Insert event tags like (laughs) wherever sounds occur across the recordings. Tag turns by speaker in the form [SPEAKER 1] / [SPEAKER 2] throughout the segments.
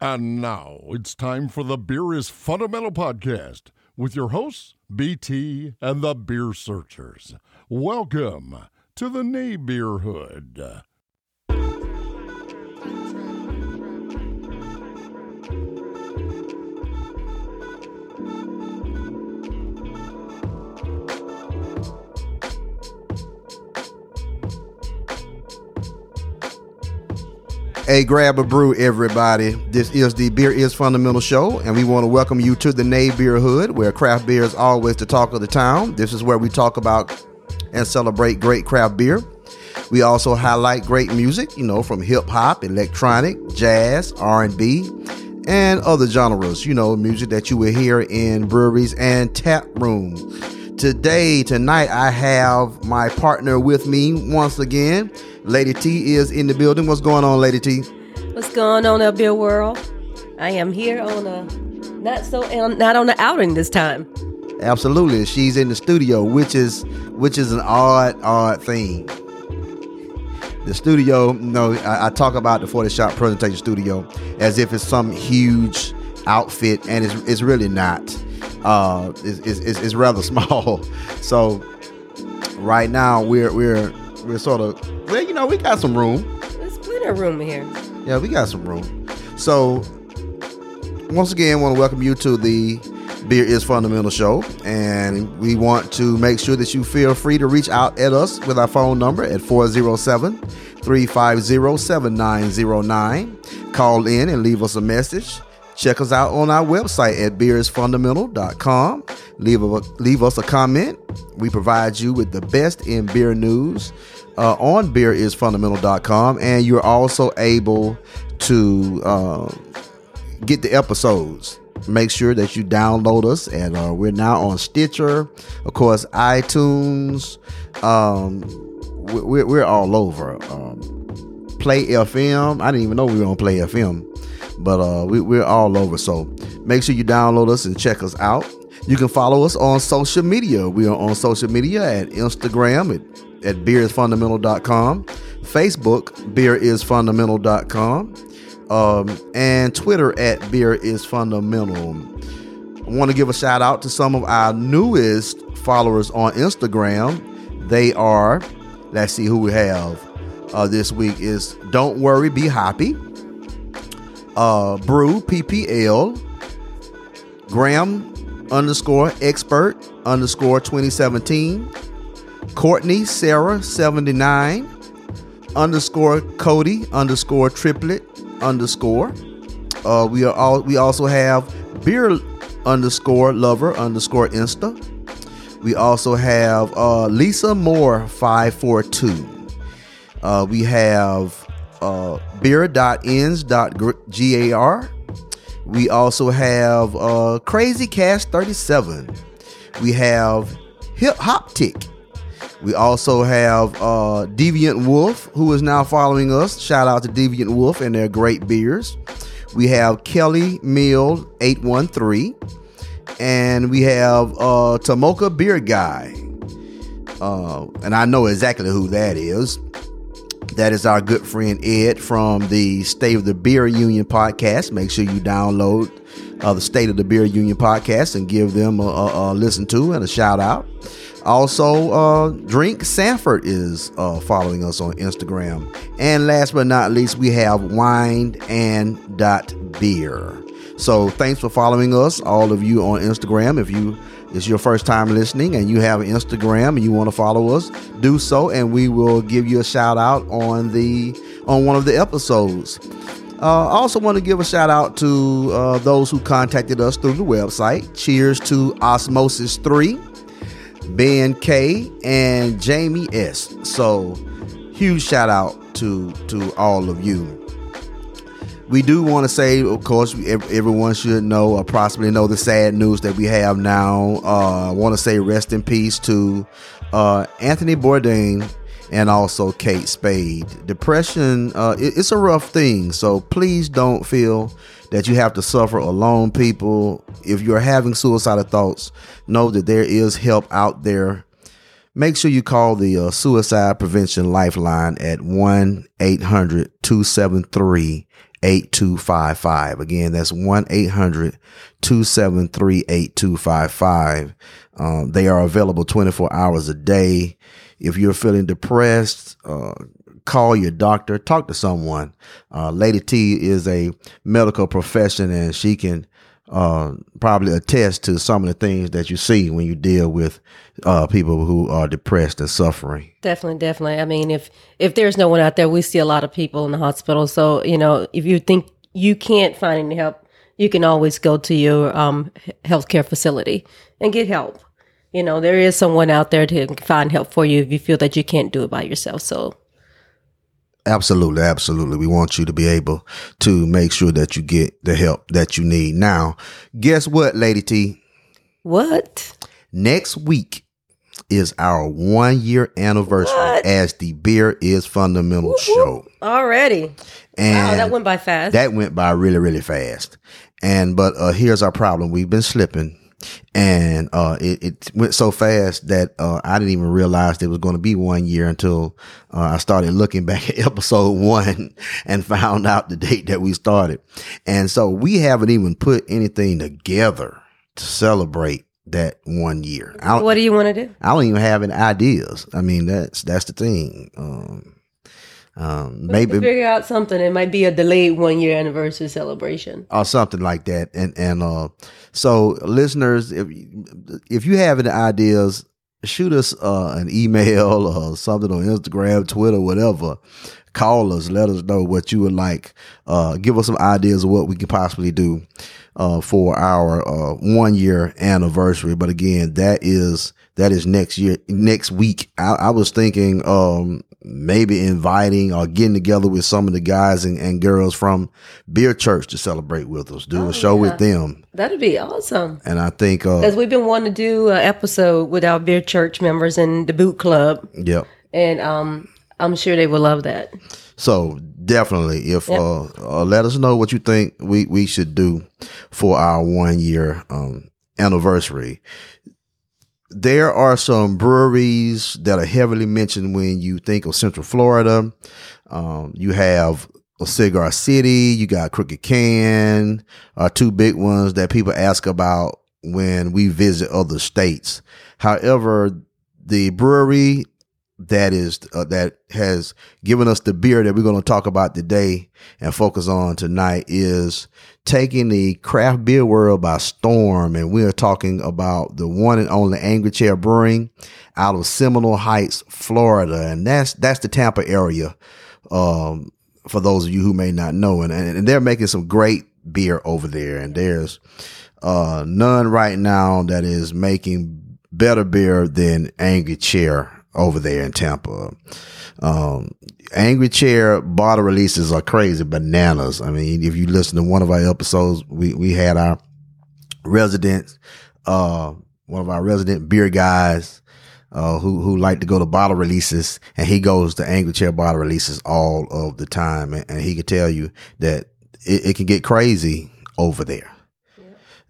[SPEAKER 1] And now it's time for the Beer is Fundamental podcast with your hosts, BT and the Beer Searchers. Welcome to the Neighborhood.
[SPEAKER 2] Hey, grab a brew, everybody. This is the Beer is Fundamental Show, and we want to welcome you to the Nay Beer Hood, where craft beer is always the talk of the town. This is where we talk about and celebrate great craft beer. We also highlight great music, you know, from hip hop, electronic, jazz, R and B, and other genres. You know, music that you will hear in breweries and tap rooms. Today, tonight, I have my partner with me once again. Lady T is in the building. What's going on, Lady T?
[SPEAKER 3] What's going on up here, world? I am here on a not so not on the outing this time.
[SPEAKER 2] Absolutely, she's in the studio, which is which is an odd odd thing. The studio, you know, I, I talk about the 40 shot presentation studio as if it's some huge outfit, and it's it's really not. Uh, it's, it's, it's rather (laughs) small. So right now we're we're we're sort of well, you know, we got some room.
[SPEAKER 3] There's plenty of room here.
[SPEAKER 2] Yeah, we got some room. So once again, I want to welcome you to the Beer is Fundamental Show, and we want to make sure that you feel free to reach out at us with our phone number at 407 350 7909. Call in and leave us a message. Check us out on our website at beerisfundamental.com. Leave, a, leave us a comment. We provide you with the best in beer news uh, on beerisfundamental.com, and you're also able to uh, get the episodes. Make sure that you download us, and uh, we're now on Stitcher, of course, iTunes. Um, we're, we're all over. Um, Play FM. I didn't even know we were on Play FM, but uh, we, we're all over. So make sure you download us and check us out. You can follow us on social media. We are on social media at Instagram at, at beerisfundamental.com, Facebook, beerisfundamental.com, um, and Twitter at beerisfundamental. I want to give a shout out to some of our newest followers on Instagram. They are, let's see who we have uh, this week is Don't Worry, Be Happy, uh, Brew PPL, Graham underscore expert underscore 2017, Courtney Sarah 79, underscore Cody underscore triplet underscore. Uh, we are all we also have beer underscore lover underscore insta. We also have uh, Lisa Moore 542. Uh, we have uh, beer.ends.gar. We also have uh, Crazy Cash 37. We have Hip Hop Tick. We also have uh, Deviant Wolf, who is now following us. Shout out to Deviant Wolf and their great beers. We have Kelly Mill 813. And we have uh, Tomoka Beer Guy. Uh, and I know exactly who that is. That is our good friend Ed from the State of the Beer Union podcast. Make sure you download uh, the State of the Beer Union podcast and give them a, a, a listen to and a shout out. Also, uh, Drink Sanford is uh, following us on Instagram. And last but not least, we have Wine and Dot Beer. So thanks for following us, all of you on Instagram. If you it's your first time listening and you have Instagram and you want to follow us, do so, and we will give you a shout out on the on one of the episodes. Uh, I also want to give a shout out to uh, those who contacted us through the website. Cheers to Osmosis 3, Ben K, and Jamie S. So, huge shout out to to all of you. We do want to say, of course, everyone should know or possibly know the sad news that we have now. Uh, I want to say rest in peace to uh, Anthony Bourdain and also Kate Spade. Depression, uh, it, it's a rough thing, so please don't feel that you have to suffer alone, people. If you're having suicidal thoughts, know that there is help out there. Make sure you call the uh, Suicide Prevention Lifeline at 1 800 273 8255. Again, that's 1 800 273 8255. Um, they are available 24 hours a day. If you're feeling depressed, uh, call your doctor, talk to someone. Uh, Lady T is a medical profession and she can uh, probably attest to some of the things that you see when you deal with uh, people who are depressed and suffering.
[SPEAKER 3] Definitely, definitely. I mean, if if there's no one out there, we see a lot of people in the hospital. So you know, if you think you can't find any help, you can always go to your um, healthcare facility and get help. You know, there is someone out there to find help for you if you feel that you can't do it by yourself. So
[SPEAKER 2] Absolutely, absolutely. We want you to be able to make sure that you get the help that you need. Now, guess what, Lady T?
[SPEAKER 3] what?
[SPEAKER 2] Next week is our one year anniversary
[SPEAKER 3] What?
[SPEAKER 2] as the Beer is Fundamental show.
[SPEAKER 3] Already?
[SPEAKER 2] And
[SPEAKER 3] wow, that went by fast.
[SPEAKER 2] that went by really, really fast. And but uh here's our problem. We've been slipping. And uh it, it went so fast that uh I didn't even realize it was gonna be one year until uh, I started looking back at (laughs) episode one and found out the date that we started. And so we haven't even put anything together to celebrate that one year.
[SPEAKER 3] What do you want to do?
[SPEAKER 2] I don't even have any ideas. I mean, that's that's the thing. Um, um, maybe
[SPEAKER 3] figure out something. It might be a delayed one year anniversary celebration.
[SPEAKER 2] or something like that. And and uh, so listeners, if if you have any ideas, shoot us uh, an email (laughs) or something on Instagram, Twitter, whatever. Call us, let us know what you would like. Uh, give us some ideas of what we could possibly do uh, for our uh, one year anniversary. But again, that is that is next year, next week. I, I was thinking um, maybe inviting or getting together with some of the guys and, and girls from Beer Church to celebrate with us, do
[SPEAKER 3] Oh,
[SPEAKER 2] a show
[SPEAKER 3] yeah.
[SPEAKER 2] with them.
[SPEAKER 3] That'd be awesome.
[SPEAKER 2] And I think, uh,
[SPEAKER 3] Because we've been wanting to do an episode with our beer church members in the boot club,
[SPEAKER 2] yeah.
[SPEAKER 3] and um, I'm sure they will love that.
[SPEAKER 2] So definitely, if
[SPEAKER 3] Yep.
[SPEAKER 2] uh, uh, let us know what you think we we should do for our one year um, anniversary. There are some breweries that are heavily mentioned when you think of Central Florida. Um, you have Cigar City, you got Crooked Can, are two big ones that people ask about when we visit other states. However, the brewery that is uh, that has given us the beer that we're going to talk about today and focus on tonight is taking the craft beer world by storm. And we are talking about the one and only angry chair brewing out of seminole heights florida. And that's that's the tampa area um for those of you who may not know. And, and they're making some great beer over there. And there's uh none right now that is making better beer than angry chair over there in Tampa. Um, Angry Chair bottle releases are crazy bananas. I mean, if you listen to one of our episodes, we, we had our resident, uh, one of our resident beer guys, uh, who, who like to go to bottle releases and he goes to Angry Chair bottle releases all of the time. And, and he could tell you that it, it can get crazy over there.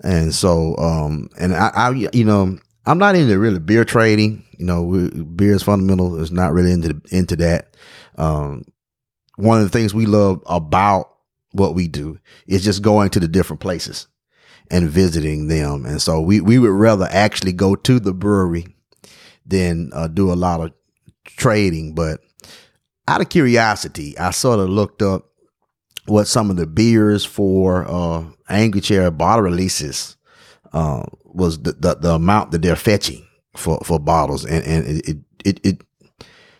[SPEAKER 2] And so, um, and I, I, you know, I'm not into really beer trading. You know, we, beer is fundamental. Is not really into into that. Um, one of the things we love about what we do is just going to the different places and visiting them. And so we we would rather actually go to the brewery than uh, do a lot of trading. But out of curiosity, I sort of looked up what some of the beers for uh, Angry Chair bottle releases uh, was the, the the amount that they're fetching for for bottles, and and it it it.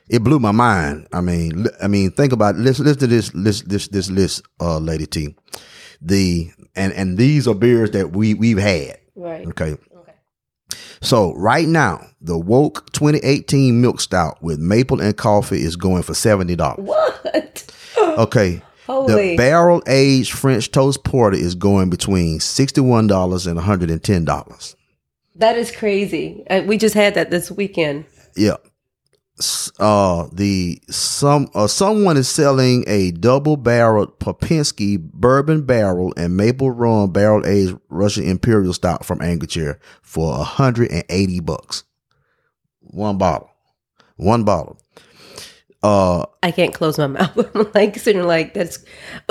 [SPEAKER 2] it blew my mind. I mean, I mean, think about listen, listen to this list, this this list, uh, Lady T. The and and these are beers that we we've had.
[SPEAKER 3] Right.
[SPEAKER 2] Okay.
[SPEAKER 3] Okay.
[SPEAKER 2] So right now, the Woke 2018 Milk Stout with maple and coffee is going for seventy dollars.
[SPEAKER 3] What?
[SPEAKER 2] Okay.
[SPEAKER 3] Holy.
[SPEAKER 2] The barrel aged French toast porter is going between sixty one dollars and one hundred and ten dollars.
[SPEAKER 3] that is crazy. Uh, we just had that this weekend.
[SPEAKER 2] Yeah. Uh, the some uh, someone is selling a double barreled Popinski bourbon barrel and maple rum barrel aged Russian Imperial stout from Chair for hundred and eighty bucks. One bottle, one bottle. Uh,
[SPEAKER 3] I can't close my (laughs) mouth. I'm like sitting like that's,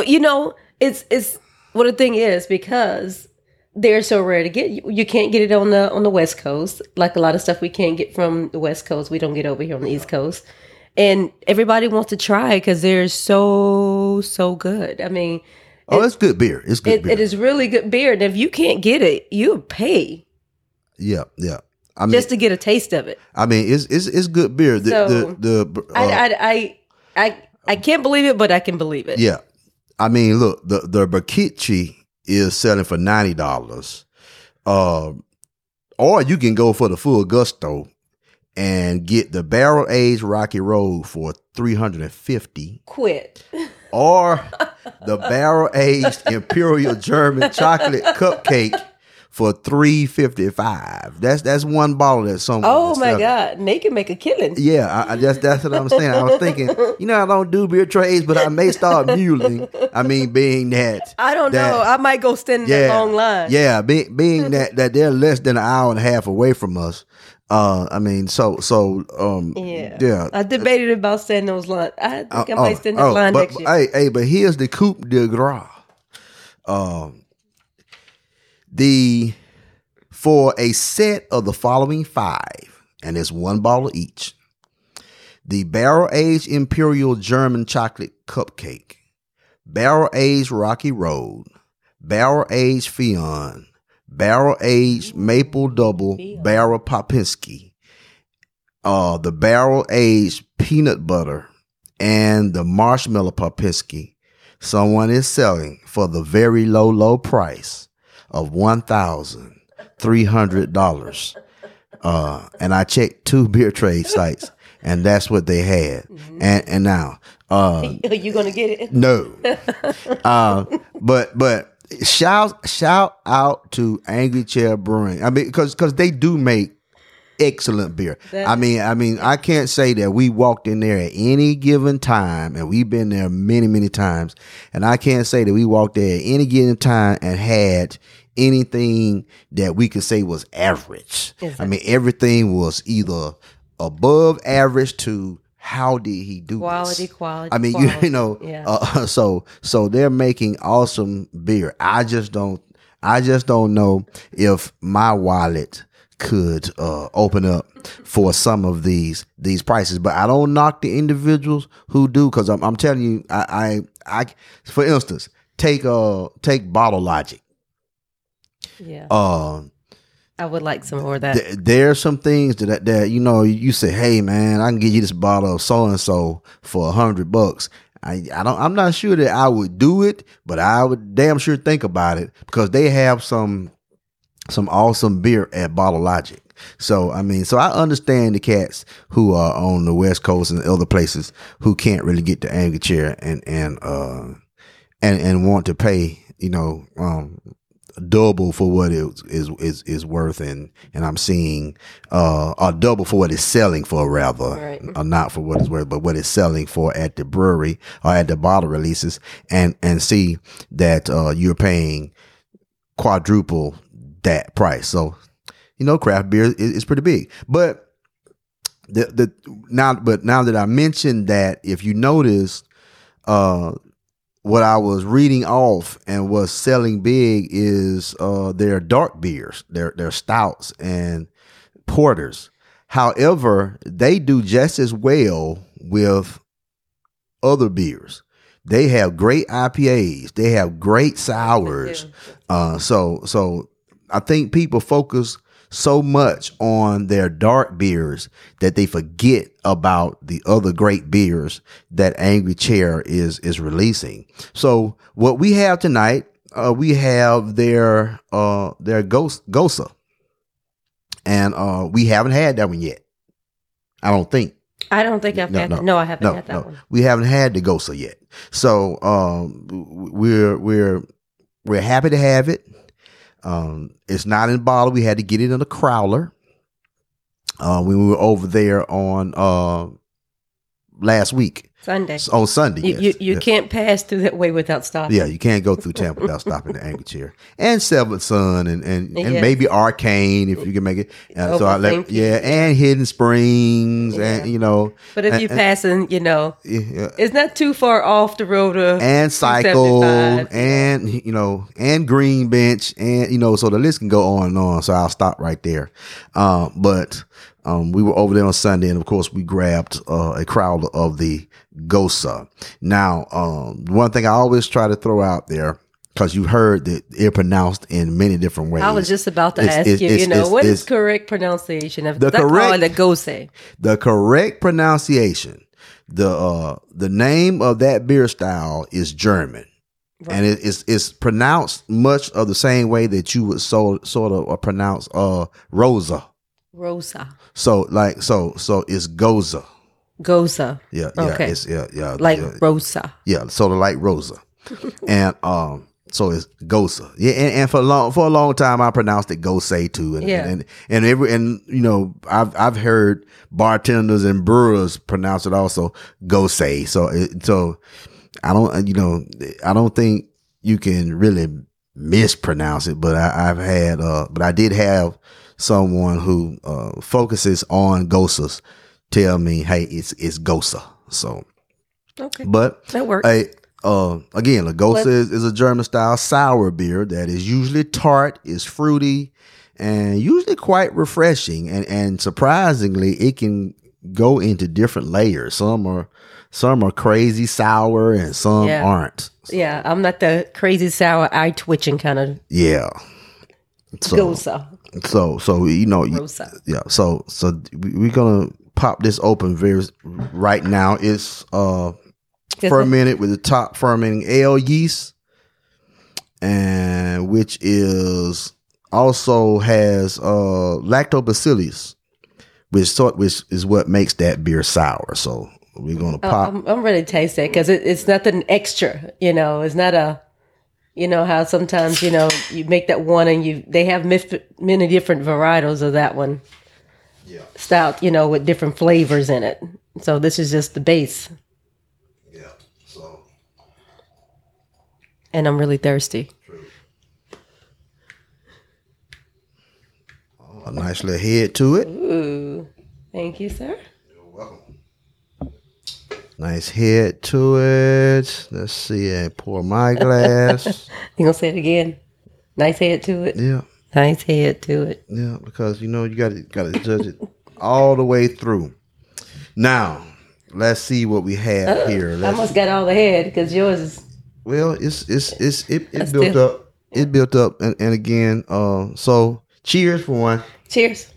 [SPEAKER 3] you know, it's it's what the thing is because they're so rare to get. You, you can't get it on the on the West Coast. Like a lot of stuff we can't get from the West Coast, we don't get over here on the East Coast. And everybody wants to try because they're so so good. I mean,
[SPEAKER 2] Oh, it's good beer. It's good
[SPEAKER 3] it,
[SPEAKER 2] beer.
[SPEAKER 3] it is really good beer. And if you can't get it, you pay
[SPEAKER 2] Yeah, yeah. I mean,
[SPEAKER 3] just to get a taste of it.
[SPEAKER 2] I mean, it's it's it's good beer. The
[SPEAKER 3] So,
[SPEAKER 2] the the uh,
[SPEAKER 3] I, I I I I can't believe it, but I can believe it.
[SPEAKER 2] yeah. I mean, look, the the Bakichi is selling for ninety dollars, uh, or you can go for the full gusto and get the barrel aged Rocky Road for three hundred and fifty,
[SPEAKER 3] Quit.
[SPEAKER 2] or the barrel aged Imperial German chocolate cupcake for three fifty five. That's that's one bottle that someone.
[SPEAKER 3] Oh my
[SPEAKER 2] selling.
[SPEAKER 3] God, and they can make a killing.
[SPEAKER 2] Yeah, I, I just that's what I'm saying. I was thinking, (laughs) you know, I don't do beer trades, but I may start muling. I mean, being that
[SPEAKER 3] I don't
[SPEAKER 2] that-
[SPEAKER 3] know. I might go stand in
[SPEAKER 2] yeah,
[SPEAKER 3] that long line.
[SPEAKER 2] Yeah, be, being that that they're less than an hour and a half away from us. Uh, I mean, so so um,
[SPEAKER 3] Yeah.
[SPEAKER 2] yeah.
[SPEAKER 3] I debated about standing those lines. I think I
[SPEAKER 2] Uh,
[SPEAKER 3] might
[SPEAKER 2] uh,
[SPEAKER 3] stand that
[SPEAKER 2] oh,
[SPEAKER 3] line
[SPEAKER 2] but,
[SPEAKER 3] next year.
[SPEAKER 2] Hey, hey, but here's the coup de grace. Um, the for a set of the following five, and it's one bottle each. The barrel aged Imperial German chocolate cupcake, barrel aged Rocky Road, barrel aged Fion, barrel aged Maple Double, barrel Popinski, uh, the barrel aged peanut butter, and the marshmallow Popinski. Someone is selling for the very low, low price of one thousand three hundred dollars. Uh, and I checked two (laughs) beer trade sites, and that's what they had. And and now, uh, (laughs)
[SPEAKER 3] Are you gonna get it?
[SPEAKER 2] no. (laughs) uh, but but shout shout out to Angry Chair Brewing. I mean, because because they do make excellent beer.
[SPEAKER 3] That-
[SPEAKER 2] I mean, I mean, I can't say that we walked in there at any given time, and we've been there many many times, and I can't say that we walked there at any given time and had anything that we could say was average. I mean, everything was either above average to how did he do this?
[SPEAKER 3] Quality, quality.
[SPEAKER 2] I mean,
[SPEAKER 3] quality.
[SPEAKER 2] you (laughs) know,
[SPEAKER 3] Yeah.
[SPEAKER 2] uh, so so they're making awesome beer. I just don't, I just don't know if my wallet could uh, open up for some of these these prices. But I don't knock the individuals who do because I'm, I'm telling you, I, I, I, for instance, take uh take Bottle Logic.
[SPEAKER 3] Yeah.
[SPEAKER 2] Uh,
[SPEAKER 3] I would like some more of that.
[SPEAKER 2] th- there are some things that that you know you say, hey man, I can get you this bottle of so and so for a hundred bucks. I, I don't I'm not sure that I would do it, but I would damn sure think about it because they have some some awesome beer at Bottle Logic. So I mean, so I understand the cats who are on the West Coast and other places who can't really get the Angry Chair and and uh and and want to pay you know um double for what it is is is worth and and I'm seeing uh or double for what it's selling for rather
[SPEAKER 3] Right.
[SPEAKER 2] or not for what it's worth but what it's selling for at the brewery or at the bottle releases. And and see that uh you're paying quadruple that price. So you know craft beer is, is pretty big. But the the now but now that I mentioned that if you notice uh what I was reading off and was selling big is uh their dark beers, their their stouts and porters. However, they do just as well with other beers. They have great IPAs. They have great sours. Uh, so so I think people focus so much on their dark beers that they forget about the other great beers that Angry Chair is is releasing. So what we have tonight, uh, we have their uh their Ghost Gosa, and uh we haven't had that one yet. I don't think.
[SPEAKER 3] I don't think I've
[SPEAKER 2] No,
[SPEAKER 3] had.
[SPEAKER 2] no.
[SPEAKER 3] No, I haven't
[SPEAKER 2] No,
[SPEAKER 3] had that
[SPEAKER 2] no,
[SPEAKER 3] one.
[SPEAKER 2] we haven't had the Gosa yet. So um, we're we're we're happy to have it. Um, it's not in bottle. We had to get it in a crowler. Uh, when we were over there on uh last week.
[SPEAKER 3] Sunday.
[SPEAKER 2] On Sunday,
[SPEAKER 3] You,
[SPEAKER 2] yes.
[SPEAKER 3] you, you
[SPEAKER 2] yeah.
[SPEAKER 3] can't pass through that way without stopping.
[SPEAKER 2] Yeah, you can't go through Tampa without stopping the Angry Chair. And Seventh Son and and, and
[SPEAKER 3] Yeah.
[SPEAKER 2] maybe Arcane if you can make it. Uh, so
[SPEAKER 3] Oh,
[SPEAKER 2] I let,
[SPEAKER 3] thank you.
[SPEAKER 2] yeah, and Hidden Springs and you know
[SPEAKER 3] But if
[SPEAKER 2] and-
[SPEAKER 3] you're
[SPEAKER 2] and-
[SPEAKER 3] passing, you know,
[SPEAKER 2] yeah,
[SPEAKER 3] it's not too far off the road of
[SPEAKER 2] and cycle and you know and green bench and you know so the list can go on and on so i'll stop right there um, but um, we were over there on sunday and of course we grabbed uh, a crowd of the gosa now um, one thing i always try to throw out there because you heard that it pronounced in many different ways
[SPEAKER 3] I was just about to
[SPEAKER 2] It's-
[SPEAKER 3] ask
[SPEAKER 2] it's-
[SPEAKER 3] you,
[SPEAKER 2] it's-
[SPEAKER 3] you know,
[SPEAKER 2] it's-
[SPEAKER 3] what is
[SPEAKER 2] it's-
[SPEAKER 3] correct pronunciation? of
[SPEAKER 2] The correct-
[SPEAKER 3] gose.
[SPEAKER 2] the correct pronunciation the uh the name of that beer style is german and it is it's pronounced much of the same way that you would so sort of uh, pronounce uh rosa
[SPEAKER 3] Rosa.
[SPEAKER 2] so like so so it's goza
[SPEAKER 3] Goza.
[SPEAKER 2] yeah yeah
[SPEAKER 3] Okay.
[SPEAKER 2] it's yeah yeah
[SPEAKER 3] Like
[SPEAKER 2] yeah,
[SPEAKER 3] Rosa.
[SPEAKER 2] yeah sort of like rosa (laughs) and um so it's goza yeah and, and for a long for a long time i pronounced it gose too and
[SPEAKER 3] Yeah.
[SPEAKER 2] and, and every and you know i've i've heard bartenders and brewers pronounce it also gose so it, so i don't you know i don't think you can really mispronounce it but I, i've had uh but i did have someone who uh focuses on gosas tell me hey it's it's gosa so
[SPEAKER 3] Okay.
[SPEAKER 2] but
[SPEAKER 3] That works.
[SPEAKER 2] Hey, uh again, Lagosa is, is a German style sour beer that is usually tart, is fruity, and usually quite refreshing. And and surprisingly, it can go into different layers. Some are some are crazy sour, and some
[SPEAKER 3] Yeah.
[SPEAKER 2] aren't.
[SPEAKER 3] yeah, I'm not the crazy sour eye twitching kind of
[SPEAKER 2] Yeah. So
[SPEAKER 3] Gosa.
[SPEAKER 2] So so you know
[SPEAKER 3] Rosa.
[SPEAKER 2] yeah so so we- we're gonna pop this open very right now. It's uh fermented with the top fermenting ale yeast, and which is also has uh lactobacillus, which sort which is what makes that beer sour. So we're gonna
[SPEAKER 3] Oh,
[SPEAKER 2] pop.
[SPEAKER 3] I'm, I'm ready to taste it because it, it's nothing extra. You know, it's not a. You know how sometimes you know you make that one and you they have mif- many different varietals of that one.
[SPEAKER 2] Yeah.
[SPEAKER 3] Stout, you know, with different flavors in it. So this is just the base,
[SPEAKER 2] yeah. So
[SPEAKER 3] and I'm really thirsty. True.
[SPEAKER 2] Oh, A nice little head to it.
[SPEAKER 3] Ooh, thank you, sir.
[SPEAKER 2] Nice head to it. Let's see. I pour my glass. (laughs)
[SPEAKER 3] You gonna say it again? Nice head to it.
[SPEAKER 2] yeah.
[SPEAKER 3] Nice head to it.
[SPEAKER 2] Yeah, because you know you got to got to judge it all the way through. Now, let's see what we have here.
[SPEAKER 3] I
[SPEAKER 2] Let's,
[SPEAKER 3] almost got all the head because yours is
[SPEAKER 2] well, it's it's it's it, it built
[SPEAKER 3] still-
[SPEAKER 2] up. It built up, and, and again, uh, so cheers for one.
[SPEAKER 3] cheers.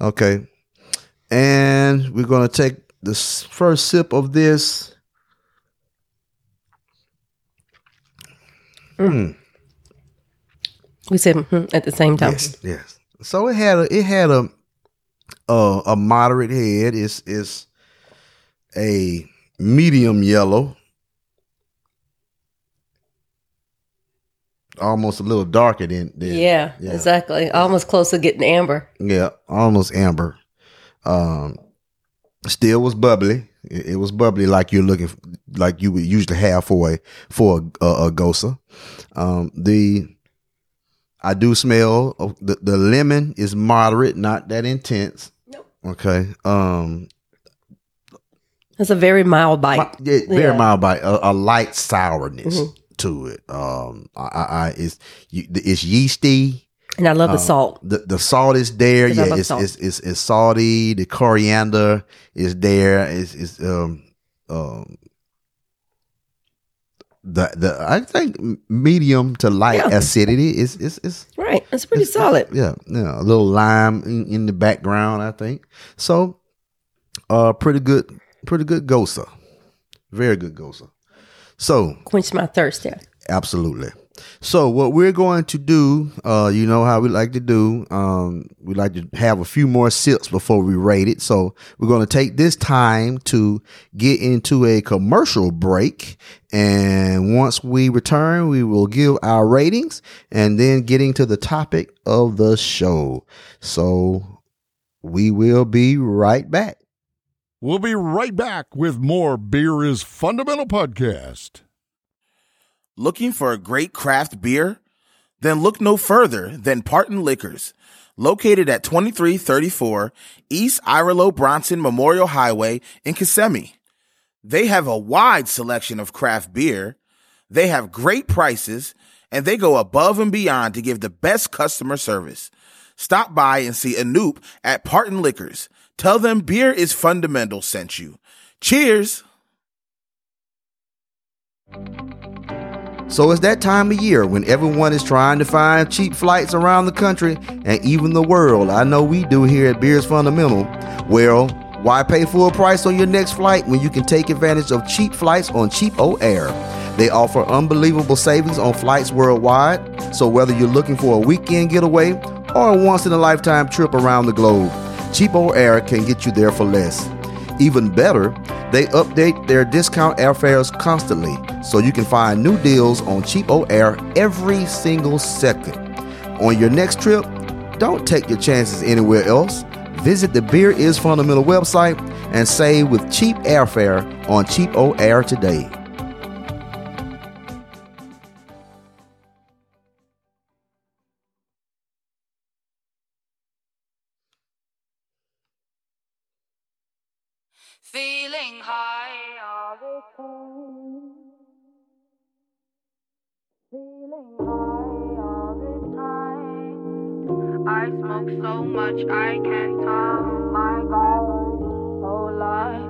[SPEAKER 2] Okay, and we're gonna take the first sip of this. Mm,
[SPEAKER 3] We said mhm at the same time.
[SPEAKER 2] yes, yes. So it had a it had a a, a moderate head. It's it's a medium yellow, almost a little darker than, than
[SPEAKER 3] Yeah,
[SPEAKER 2] Yeah.
[SPEAKER 3] exactly. Almost close to getting amber.
[SPEAKER 2] Yeah, almost amber. Um, still was bubbly. It, it was bubbly like you're looking, like you would usually have for a for a, a, a gosa. Um, the I do smell the the lemon is moderate, not that intense.
[SPEAKER 3] Nope.
[SPEAKER 2] Okay. Um,
[SPEAKER 3] It's a very mild bite.
[SPEAKER 2] mi- yeah, very
[SPEAKER 3] Yeah.
[SPEAKER 2] mild bite, a, a light sourness
[SPEAKER 3] Mhm.
[SPEAKER 2] to it. Um, I, I, I it's you, it's yeasty.
[SPEAKER 3] And I love the
[SPEAKER 2] uh,
[SPEAKER 3] salt.
[SPEAKER 2] the the salt is there. Yeah, it's, it's it's it's salty. The coriander is there. It's it's um um the the I think medium to light
[SPEAKER 3] Yeah.
[SPEAKER 2] acidity is is is
[SPEAKER 3] Right. It's pretty
[SPEAKER 2] it's-
[SPEAKER 3] solid.
[SPEAKER 2] Yeah, yeah, a little lime in, in the background. I think so. Uh, pretty good, pretty good gosa, very good gosa. So
[SPEAKER 3] Quench my thirst Yeah,
[SPEAKER 2] Absolutely. So what we're going to do, uh, you know how we like to do. Um, we like to have a few more sips before we rate it. So we're going to take this time to get into a commercial break, and once we return, we will give our ratings, and then getting to the topic of the show. So we will be right back.
[SPEAKER 1] We'll be right back with more Beer is Fundamental podcast.
[SPEAKER 4] Looking for a great craft beer? Then look no further than Parton Liquors, located at 2334 East Irlo Bronson Memorial Highway in Kissimmee. They have a wide selection of craft beer. They have great prices and they go above and beyond to give the best customer service. Stop by and see Anoop at Parton Liquors. Tell them beer is fundamental sent you. Cheers!
[SPEAKER 2] So it's that time of year when everyone is trying to find cheap flights around the country and even the world. I know we do here at Beers Fundamental. Well, why pay full price on your next flight when you can take advantage of cheap flights on CheapOair? They offer unbelievable savings on flights worldwide. So whether you're looking for a weekend getaway or a once in a lifetime trip around the globe, CheapOair can get you there for less. Even better, they update their discount airfares constantly so you can find new deals on CheapOair every single second. On your next trip, don't take your chances anywhere else. Visit the Beer is Fundamental website and save with cheap airfare on CheapOair today.
[SPEAKER 5] So much I can't talk. My God, oh Lord.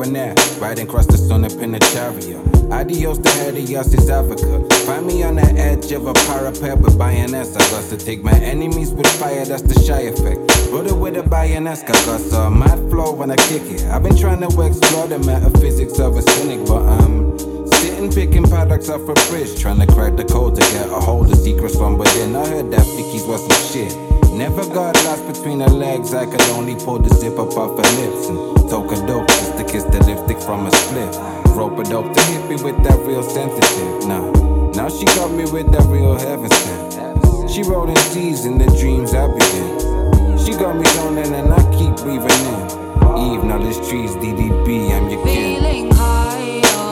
[SPEAKER 6] On riding across the sun up in the chariot. Adios to Adios is Africa. Find me on the edge of a parapet with bayonets. I got to take my enemies with fire, that's the shy effect. It with a bayonets, I got some mad flow when I kick it. I've been trying to explore the metaphysics of a cynic, but I'm sitting picking products off a fridge, trying to crack the code to get a hold of secrets from within. I heard that Vicky's was some shit. Never got lost between her legs. I could only pull the zip up off her lips and toke a dope just to kiss the lipstick from a split. Rope a dope to hit me with that real sensitive. Nah, now she got me with that real heaven sent. She rolling C's in the dreams I begin. She got me zoning and I keep breathing in. Eve, now this trees DDB, I'm your king.
[SPEAKER 5] Feeling high oh.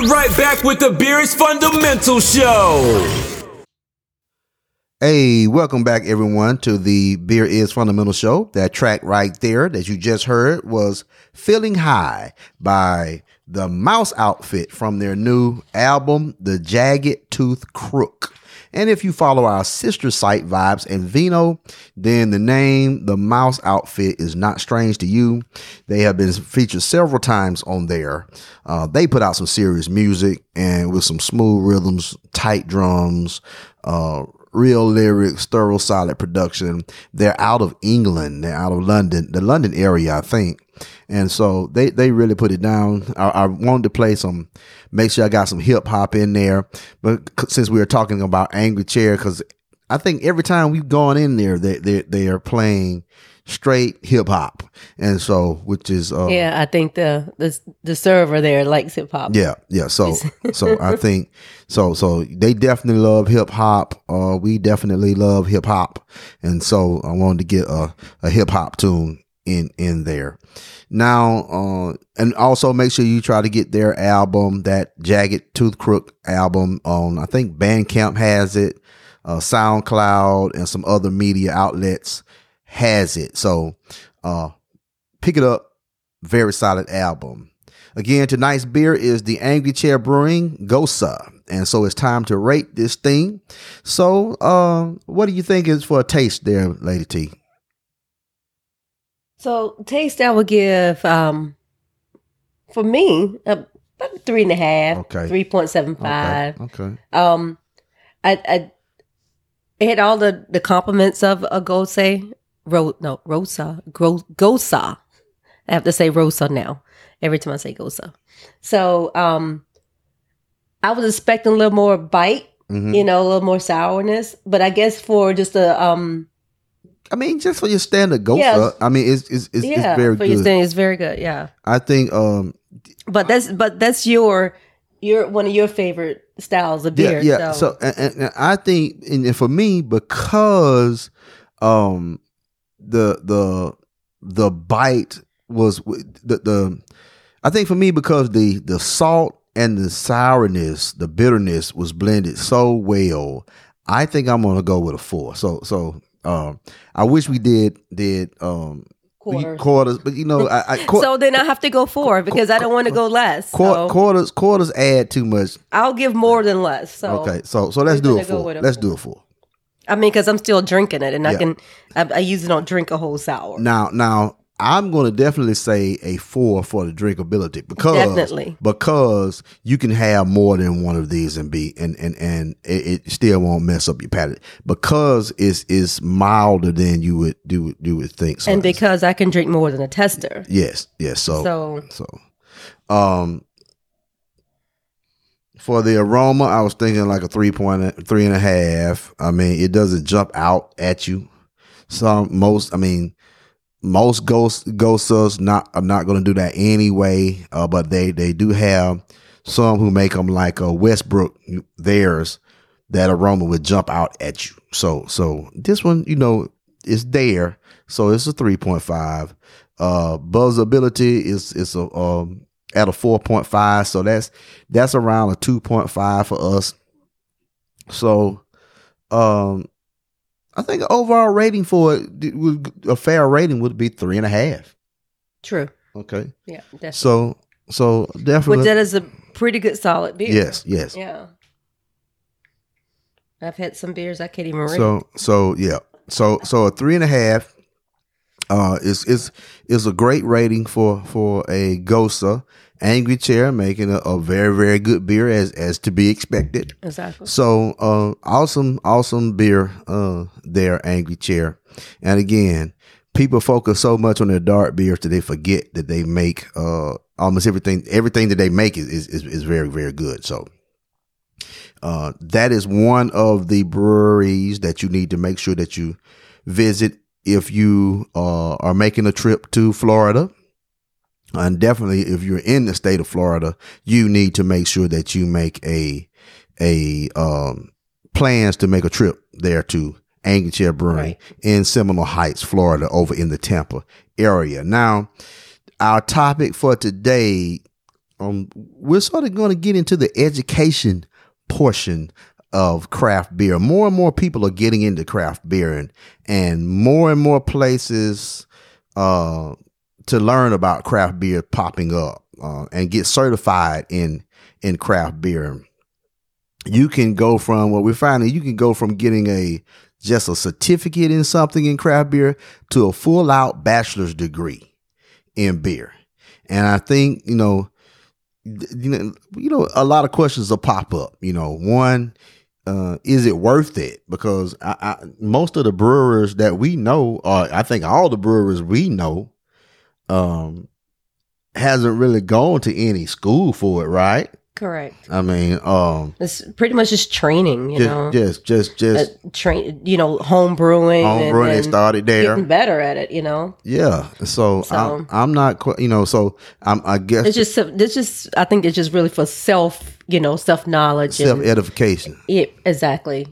[SPEAKER 7] We're right back with the Beer is Fundamental Show.
[SPEAKER 2] Hey, welcome back everyone to the Beer is Fundamental Show. That track right there that you just heard was Feeling High by the Mouse Outfit from their new album, The Jagged Tooth Crook. And if you follow our sister site, Vibes and Vino, then the name The Mouse Outfit is not strange to you. They have been featured several times on there. Uh, they put out some serious music and with some smooth rhythms, tight drums, uh, real lyrics, thorough, solid production. They're out of England. They're out of London, the London area, I think. And so they, they really put it down. I, I wanted to play some, make sure I got some hip hop in there. But since we were talking about Angry Chair, because I think every time we've gone in there, they, they, they are playing straight hip hop. And so, which is, uh,
[SPEAKER 3] Yeah, I think the the the server there likes hip hop.
[SPEAKER 2] yeah, yeah. So, (laughs) so I think so. So they definitely love hip hop. Uh, we definitely love hip hop, and so I wanted to get a, a hip hop tune in in there. Now, uh, and also make sure you try to get their album, that Jagged Tooth Crook album, on I think Bandcamp has it, uh, SoundCloud, and some other media outlets has it. So, uh, pick it up. Very solid album. Again, tonight's beer is the Angry Chair Brewing Gosa. And so it's time to rate this thing. So, uh, what do you think is for a taste there, Lady T?
[SPEAKER 3] So taste, I would give um for me uh, about three and a half,
[SPEAKER 2] Okay.
[SPEAKER 3] three point seven five.
[SPEAKER 2] Okay. Okay.
[SPEAKER 3] Um, I, I it had all the the compliments of a Gose, Ro, no Rosa, Gro, Gosa. I have to say Rosa now every time I say Gosa. So um, I was expecting a little more bite,
[SPEAKER 2] Mhm.
[SPEAKER 3] you know, a little more sourness, but I guess for just a um,
[SPEAKER 2] I mean, just for your standard Gosa,
[SPEAKER 3] Yeah.
[SPEAKER 2] I mean, it's it's it's,
[SPEAKER 3] yeah,
[SPEAKER 2] it's very
[SPEAKER 3] for your
[SPEAKER 2] good.
[SPEAKER 3] thing, it's very good. Yeah.
[SPEAKER 2] I think, um,
[SPEAKER 3] But that's but that's your your one of your favorite styles of beer.
[SPEAKER 2] Yeah, yeah. So, and, and- and I think, and and for me, because um the the the bite was the the I think for me because the the salt and the sourness, the bitterness was blended so well. I think I'm gonna go with a four. So so um I wish we did did um
[SPEAKER 3] Quarters.
[SPEAKER 2] quarters, but you know I, I (laughs) quar-
[SPEAKER 3] so then I have to go four because I don't want to go less. So
[SPEAKER 2] quarters quarters add too much.
[SPEAKER 3] I'll give more than less. So
[SPEAKER 2] Okay, so so let's do it four. Let's
[SPEAKER 3] four.
[SPEAKER 2] do it four.
[SPEAKER 3] I mean, because I'm still drinking it, and I
[SPEAKER 2] Yeah.
[SPEAKER 3] can I, I usually don't drink a whole sour.
[SPEAKER 2] Now, now I'm going to definitely say a four for the drinkability because
[SPEAKER 3] Definitely.
[SPEAKER 2] because you can have more than one of these and be and and and it, it still won't mess up your palate because it's it's milder than you would do you would think. So
[SPEAKER 3] and because I can drink more than a tester.
[SPEAKER 2] yes, yes. So
[SPEAKER 3] So
[SPEAKER 2] so um for the aroma, I was thinking like a three point three and a half. I mean, it doesn't jump out at you. Some most, I mean, most ghost ghostas not are not going to do that anyway. Uh, but they they do have some who make them like a Westbrook theirs. That aroma would jump out at you. So so this one, you know, is there. So it's a three point five. Uh, buzzability is is a um at a four point five. So that's that's around a two point five for us. So, um, I think overall rating for it would a fair rating would be three and a half.
[SPEAKER 3] true.
[SPEAKER 2] Okay,
[SPEAKER 3] Yeah, definitely.
[SPEAKER 2] so so definitely
[SPEAKER 3] that is a pretty good solid beer.
[SPEAKER 2] yes yes.
[SPEAKER 3] Yeah. I've had some beers I can't even rate.
[SPEAKER 2] So so yeah. So so a three and a half uh is is is a great rating for for a Gosa Angry Chair making a, a very very good beer as as to be expected.
[SPEAKER 3] exactly.
[SPEAKER 2] So uh awesome awesome beer uh there Angry Chair. And again, people focus so much on their dark beers that they forget that they make uh almost everything everything that they make is is, is, is very very good. So uh, that is one of the breweries that you need to make sure that you visit if you uh, are making a trip to Florida. And definitely, if you're in the state of Florida, you need to make sure that you make a a um, plans to make a trip there to Angry Brewing
[SPEAKER 3] Right.
[SPEAKER 2] in Seminole Heights, Florida, over in the Tampa area. Now, our topic for today um, we're sort of going to get into the education portion of craft beer. More and more people are getting into craft beer, and and more and more places uh, to learn about craft beer popping up uh, and get certified in in craft beer. You can go from what we're finding. You can go from getting a just a certificate in something in craft beer to a full out bachelor's degree in beer. And I think you know, you know, you know, a lot of questions will pop up. You know, one, uh, is it worth it? Because I, I, most of the brewers that we know, or I think all the brewers we know, um, hasn't really gone to any school for it, right?
[SPEAKER 3] Correct.
[SPEAKER 2] I mean, um,
[SPEAKER 3] It's pretty much just training, you
[SPEAKER 2] just,
[SPEAKER 3] know.
[SPEAKER 2] just, just, just
[SPEAKER 3] uh, train, you know, home brewing,
[SPEAKER 2] home brewing. They
[SPEAKER 3] and
[SPEAKER 2] started there.
[SPEAKER 3] getting better at it. You know,
[SPEAKER 2] Yeah. So,
[SPEAKER 3] So-
[SPEAKER 2] I'm, I'm not, you know, so I'm, I guess
[SPEAKER 3] it's just it's just I think it's just really for self, you know, self knowledge.
[SPEAKER 2] self edification.
[SPEAKER 3] Yeah, exactly.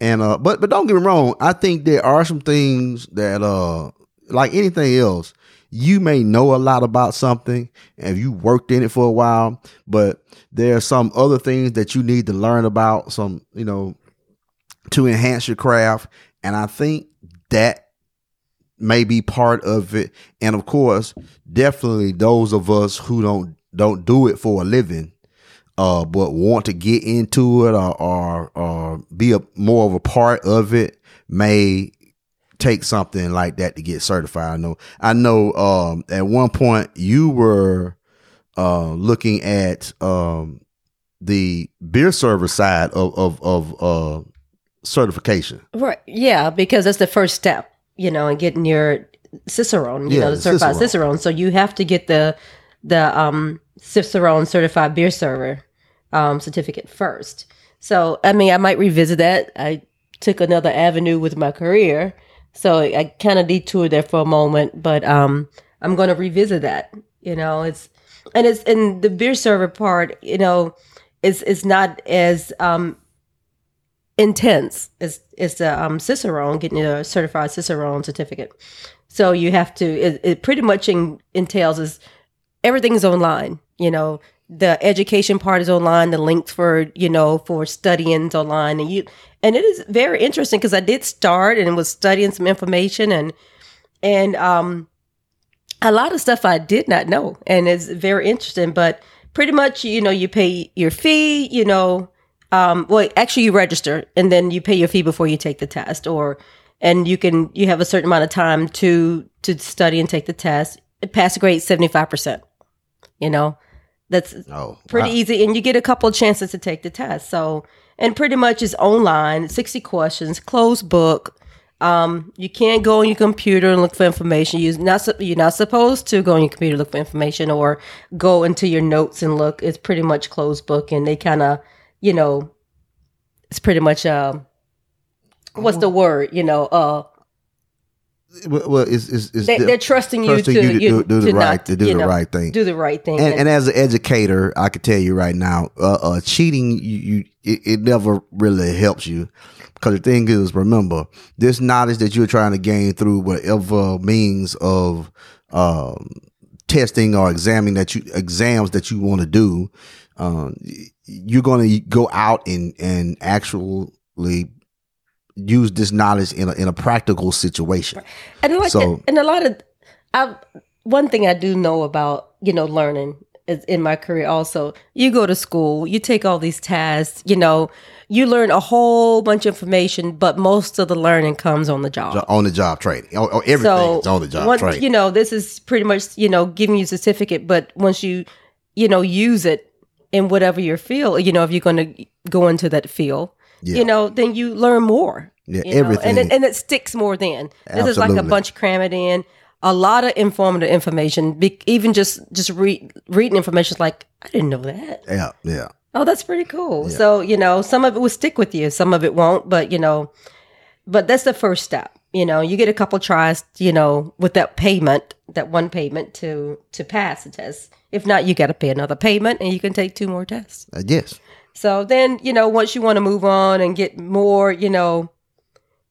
[SPEAKER 2] And uh, but but don't get me wrong. I think there are some things that uh, like anything else, you may know a lot about something and you worked in it for a while, but there are some other things that you need to learn about. Some you know to enhance your craft, and I think that may be part of it. And of course, definitely those of us who don't don't do it for a living uh, but want to get into it or, or, or be a more of a part of it may take something like that to get certified. I know, I know, um, at one point you were, uh, looking at, um, the beer server side of, of, of, uh, certification.
[SPEAKER 3] Right. Yeah, because that's the first step, you know, in getting your Cicerone, you
[SPEAKER 2] Yeah,
[SPEAKER 3] know, certified
[SPEAKER 2] Cicerone.
[SPEAKER 3] Cicerone. So you have to get the the um Cicerone certified beer server um certificate first. So I mean I might revisit that. I took another avenue with my career. So I kind of detoured there for a moment, but um I'm gonna revisit that. You know, it's and it's in the beer server part, you know, is is not as um intense is is the um cicerone getting a certified cicerone certificate so you have to it, it pretty much in, entails is everything's online you know the education part is online the links for you know for studying is online and you and it is very interesting because i did start and was studying some information and and um a lot of stuff i did not know and it's very interesting but pretty much you know you pay your fee you know um, well, actually, you register and then you pay your fee before you take the test, or and you can you have a certain amount of time to to study and take the test. Pass grade seventy five percent. You know, that's
[SPEAKER 2] Oh,
[SPEAKER 3] pretty
[SPEAKER 2] wow.
[SPEAKER 3] easy, and you get a couple of chances to take the test. So, and pretty much it's online, sixty questions, closed book. Um, you can't go on your computer and look for information. You're not you're not supposed to go on your computer look for information or go into your notes and look. It's pretty much closed book, and they kind of, you know, it's pretty much uh, what's the word? You know, uh,
[SPEAKER 2] Well, it's, it's, it's
[SPEAKER 3] they,
[SPEAKER 2] the-
[SPEAKER 3] they're trusting you to,
[SPEAKER 2] you to do- do the
[SPEAKER 3] not,
[SPEAKER 2] right- to do the
[SPEAKER 3] know,
[SPEAKER 2] right thing.
[SPEAKER 3] do the right thing,
[SPEAKER 2] and, and as an educator, I could tell you right now, uh, uh, cheating, you, you it, it never really helps you. Because the thing is, remember, this knowledge that you're trying to gain through whatever means of um, testing or examining that you exams that you want to do, um, you're going to go out and and actually use this knowledge in a, in a practical situation.
[SPEAKER 3] and like
[SPEAKER 2] So-
[SPEAKER 3] and a lot of I one thing I do know about you know learning is in my career also you go to school you take all these tests you know you learn a whole bunch of information but most of the learning comes on the job
[SPEAKER 2] On the job training, or, or everything is on the job
[SPEAKER 3] once,
[SPEAKER 2] training.
[SPEAKER 3] you know this is pretty much you know giving you a certificate but once you you know use it in whatever your field you know if you're going to go into that field
[SPEAKER 2] Yeah.
[SPEAKER 3] you know then you learn more
[SPEAKER 2] Yeah, everything.
[SPEAKER 3] and it, and it sticks more then this is like a
[SPEAKER 2] Absolutely.
[SPEAKER 3] bunch cram it in a lot of informative information be, even just just read reading information is like i didn't know that
[SPEAKER 2] yeah, yeah.
[SPEAKER 3] Oh, that's pretty cool. So, you know, some of it will stick with you, some of it won't, but you know, but that's the first step. You know, you get a couple tries, you know, with that payment, that one payment to to pass the test. If not, you got to pay another payment and you can take two more tests.
[SPEAKER 2] Uh, yes.
[SPEAKER 3] So then, you know, once you want to move on and get more, you know,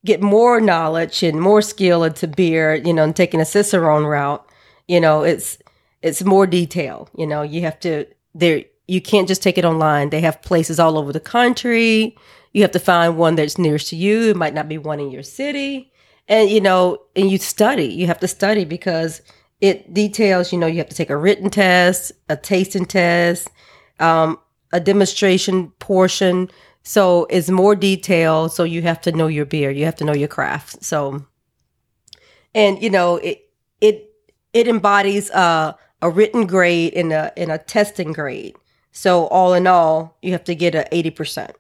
[SPEAKER 3] get more knowledge and more skill into beer, you know, and taking a Cicerone route, you know, it's it's more detail. You know, you have to there you can't just take it online. They have places all over the country. You have to find one that's nearest to you. It might not be one in your city. And you know, and you study. You have to study because it details, you know, you have to take a written test, a tasting test, um, a demonstration portion. So it's more detail. So you have to know your beer. You have to know your craft. So and you know it it it embodies a a written grade and a and a testing grade. So all in all, you have to get a eighty percent.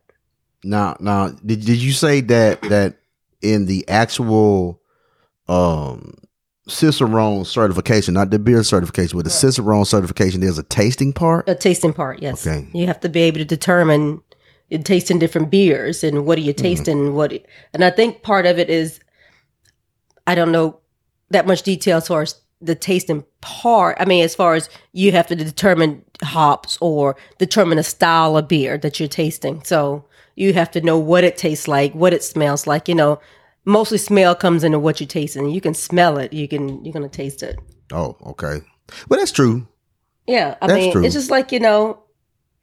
[SPEAKER 2] Now, now, did did you say that that in the actual um Cicerone certification, not the beer certification, but the Cicerone certification, there's a tasting part?
[SPEAKER 3] A tasting part, yes.
[SPEAKER 2] Okay.
[SPEAKER 3] You have to be able to determine tasting different beers and what are you mm-hmm. tasting and what and I think part of it is I don't know that much detail as far as the tasting part. I mean, as far as you have to determine hops or determine a style of beer that you're tasting. So you have to know what it tastes like, what it smells like. You know, mostly smell comes into what you're tasting. You can smell it. You can you're gonna taste it.
[SPEAKER 2] Oh, okay. Well, that's true.
[SPEAKER 3] Yeah, I
[SPEAKER 2] That's
[SPEAKER 3] mean,
[SPEAKER 2] true.
[SPEAKER 3] it's just like you know,